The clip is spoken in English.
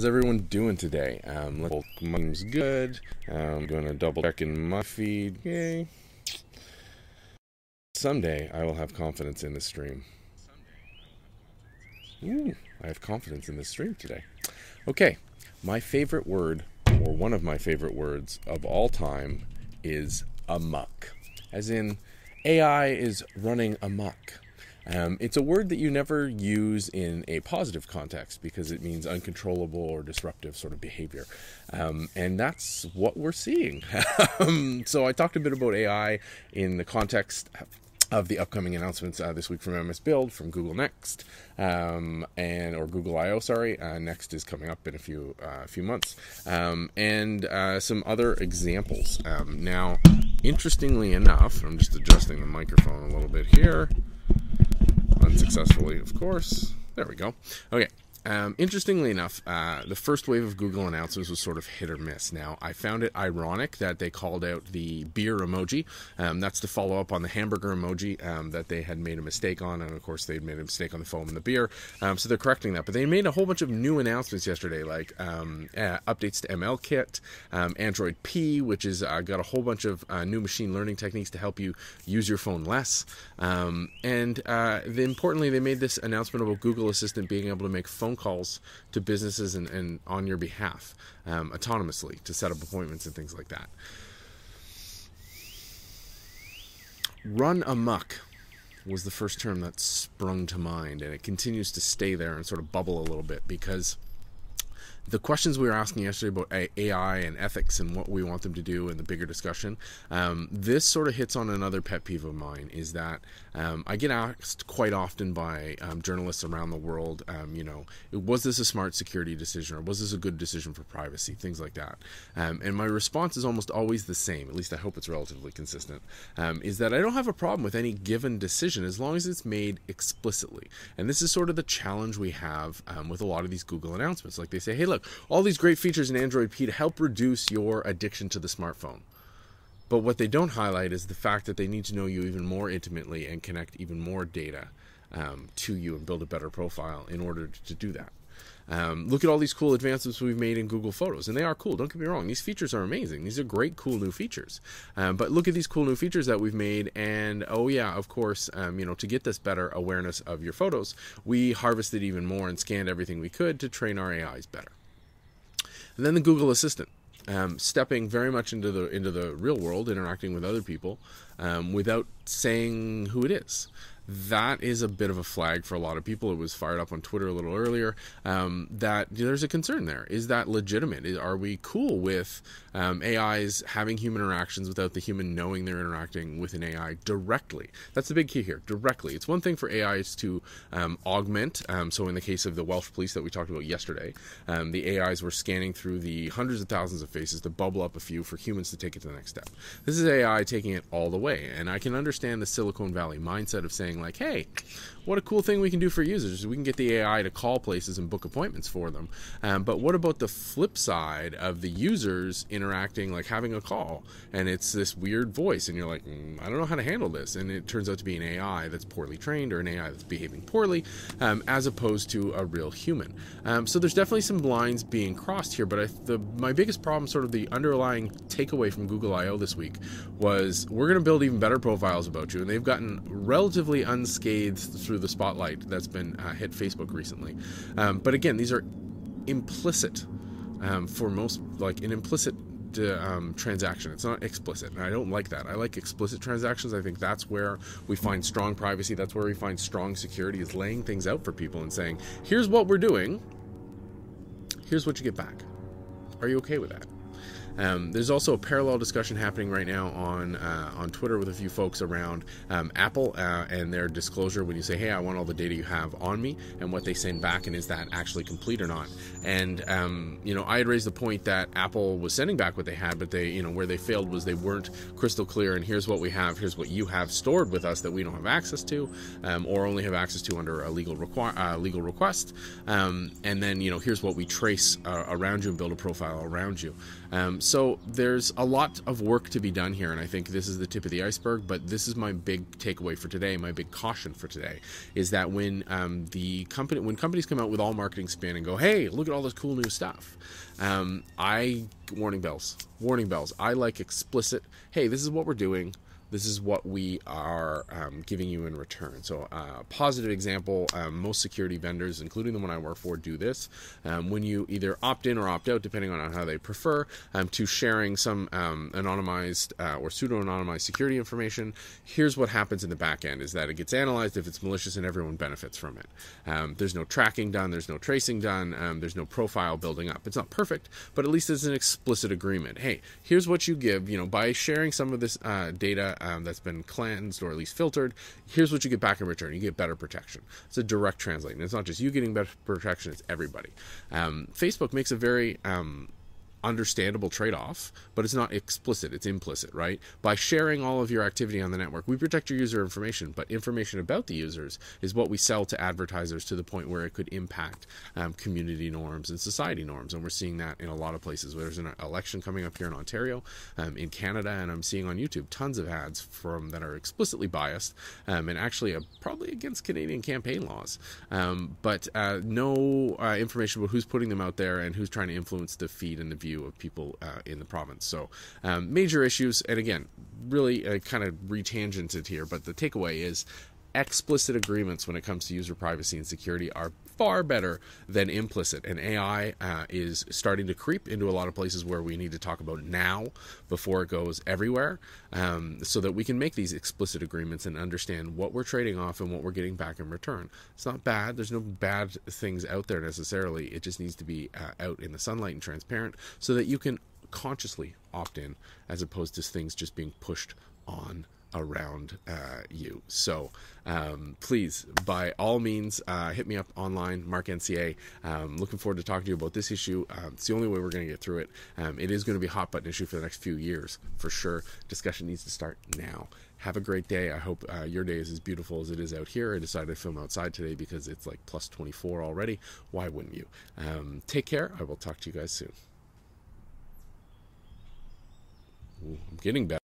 How's everyone doing today? Um, let's good. I'm going to double check in my feed. Yay. Someday I will have confidence in the stream. Ooh, I have confidence in this stream today. Okay, my favorite word, or one of my favorite words of all time, is amok. As in, AI is running amok. Um, it's a word that you never use in a positive context because it means uncontrollable or disruptive sort of behavior. Um, and that's what we're seeing. Um, so I talked a bit about AI in the context of the upcoming announcements uh, this week from MS Build, from Google Next, um, and or Google I/O. Sorry, uh, Next is coming up in a few uh, few months, um, and uh, some other examples. Um, now, interestingly enough, I'm just adjusting the microphone a little bit here, unsuccessfully, of course. There we go. Okay, um, interestingly enough, uh, the first wave of Google announcements was sort of hit or miss. Now, I found it ironic that they called out the beer emoji. Um, that's to follow up on the hamburger emoji um, that they had made a mistake on, and of course, they'd made a mistake on the foam and the beer. Um, so they're correcting that. But they made a whole bunch of new announcements yesterday, like um, uh, updates to ML Kit, um, Android P, which has uh, got a whole bunch of uh, new machine learning techniques to help you use your phone less. and uh, the, importantly, they made this announcement about Google Assistant being able to make phone phone calls to businesses and, and on your behalf um, autonomously to set up appointments and things like that. Run amok was the first term that sprung to mind, and it continues to stay there and sort of bubble a little bit because the questions we were asking yesterday about AI and ethics and what we want them to do in the bigger discussion, um, this sort of hits on another pet peeve of mine is that um, I get asked quite often by um, journalists around the world, um, you know, was this a smart security decision or was this a good decision for privacy, things like that. Um, and my response is almost always the same, at least I hope it's relatively consistent, um, is that I don't have a problem with any given decision as long as it's made explicitly. And this is sort of the challenge we have with a lot of these Google announcements. Like they say, hey, look, all these great features in Android P to help reduce your addiction to the smartphone. But what they don't highlight is the fact that they need to know you even more intimately and connect even more data um, to you and build a better profile in order to do that. Um, look at all these cool advancements we've made in Google Photos, and they are cool. Don't get me wrong; these features are amazing. These are great, cool new features. Um, but look at these cool new features that we've made, and oh yeah, of course, um, you know, to get this better awareness of your photos, we harvested even more and scanned everything we could to train our AIs better. And then the Google Assistant, um, stepping very much into the into the real world, interacting with other people um, without saying who it is that is a bit of a flag for a lot of people. It was fired up on Twitter a little earlier. Um, that there's a concern there. Is that legitimate? Are we cool with um, AIs having human interactions without the human knowing they're interacting with an AI directly? That's the big key here. Directly. It's one thing for AIs to um, augment. Um, so in the case of the Welsh police that we talked about yesterday, um, the AIs were scanning through the hundreds of thousands of faces to bubble up a few for humans to take it to the next step. This is AI taking it all the way, and I can understand the Silicon Valley mindset of saying like, hey, what a cool thing we can do for users. We can get the AI to call places and book appointments for them. Um, but what about the flip side of the users interacting, like having a call, and it's this weird voice, and you're like, mm, I don't know how to handle this, and it turns out to be an AI that's poorly trained or an AI that's behaving poorly, um, as opposed to a real human. Um, so there's definitely some lines being crossed here. But I, the, my biggest problem, sort of the underlying takeaway from Google I/O this week, was we're going to build even better profiles about you, and they've gotten relatively unscathed through the spotlight that's been uh, hit Facebook recently. Um, but again, these are implicit um, for most, like an implicit um, transaction. It's not explicit, and I don't like that. I like explicit transactions. I think that's where we find strong privacy. That's where we find strong security. Is laying things out for people and saying, "Here's what we're doing. Here's what you get back. Are you okay with that?" Um, there's also a parallel discussion happening right now on uh, on Twitter with a few folks around um, Apple uh, and their disclosure when you say, "Hey, I want all the data you have on me," and what they send back, and is that actually complete or not? And um, you know, I had raised the point that Apple was sending back what they had, but they, you know, where they failed was they weren't crystal clear. And here's what we have. Here's what you have stored with us that we don't have access to, um, or only have access to under a legal uh, legal request. Um, and then you know, here's what we trace uh, around you and build a profile around you. Um, so there's a lot of work to be done here, and I think this is the tip of the iceberg. But this is my big takeaway for today. My big caution for today is that when um, the company, when companies come out with all marketing spin and go, "Hey, look at all this cool new stuff," um, I warning bells, warning bells. I like explicit. Hey, this is what we're doing this is what we are um, giving you in return. So, a uh, positive example um, most security vendors, including the one I work for, do this. Um, when you either opt in or opt out, depending on how they prefer, um, to sharing some um, anonymized uh, or pseudo anonymized security information, here's what happens in the back end is that it gets analyzed if it's malicious and everyone benefits from it. Um, there's no tracking done, there's no tracing done, there's no profile building up. It's not perfect, but at least there's an explicit agreement. Hey, here's what you give, you know, by sharing some of this uh, data um, that's been cleansed or at least filtered, here's what you get back in return. You get better protection. It's a direct translate. it's not just you getting better protection, it's everybody. Um, Facebook makes a very um, understandable trade off, but it's not explicit, it's implicit, right? By sharing all of your activity on the network, we protect your user information, but information about the users is what we sell to advertisers to the point where it could impact um, community norms and society norms. And we're seeing that in a lot of places. There's an election coming up here in Ontario, um, in Canada, and I'm seeing on YouTube tons of ads from that are explicitly biased um, and actually uh, probably against Canadian campaign laws, um, but uh, no uh, information about who's putting them out there and who's trying to influence the feed and the view view of people uh, in the province. So, um, major issues, and again, really uh, kind of retangented here, but the takeaway is explicit agreements when it comes to user privacy and security are far better than implicit. And AI uh, is starting to creep into a lot of places where we need to talk about now before it goes everywhere um, so that we can make these explicit agreements and understand what we're trading off and what we're getting back in return. It's not bad. There's no bad things out there necessarily. It just needs to be uh, out in the sunlight and transparent so that you can consciously opt in as opposed to things just being pushed on around uh, you. So um, please, by all means, uh, hit me up online, Mark NCA. Um, looking forward to talking to you about this issue. Um, it's the only way we're going to get through it. Um, it is going to be a hot button issue for the next few years, for sure. Discussion needs to start now. Have a great day. I hope uh, your day is as beautiful as it is out here. I decided to film outside today because it's like plus 24 already. Why wouldn't you? Um, take care. I will talk to you guys soon. Ooh, I'm getting better.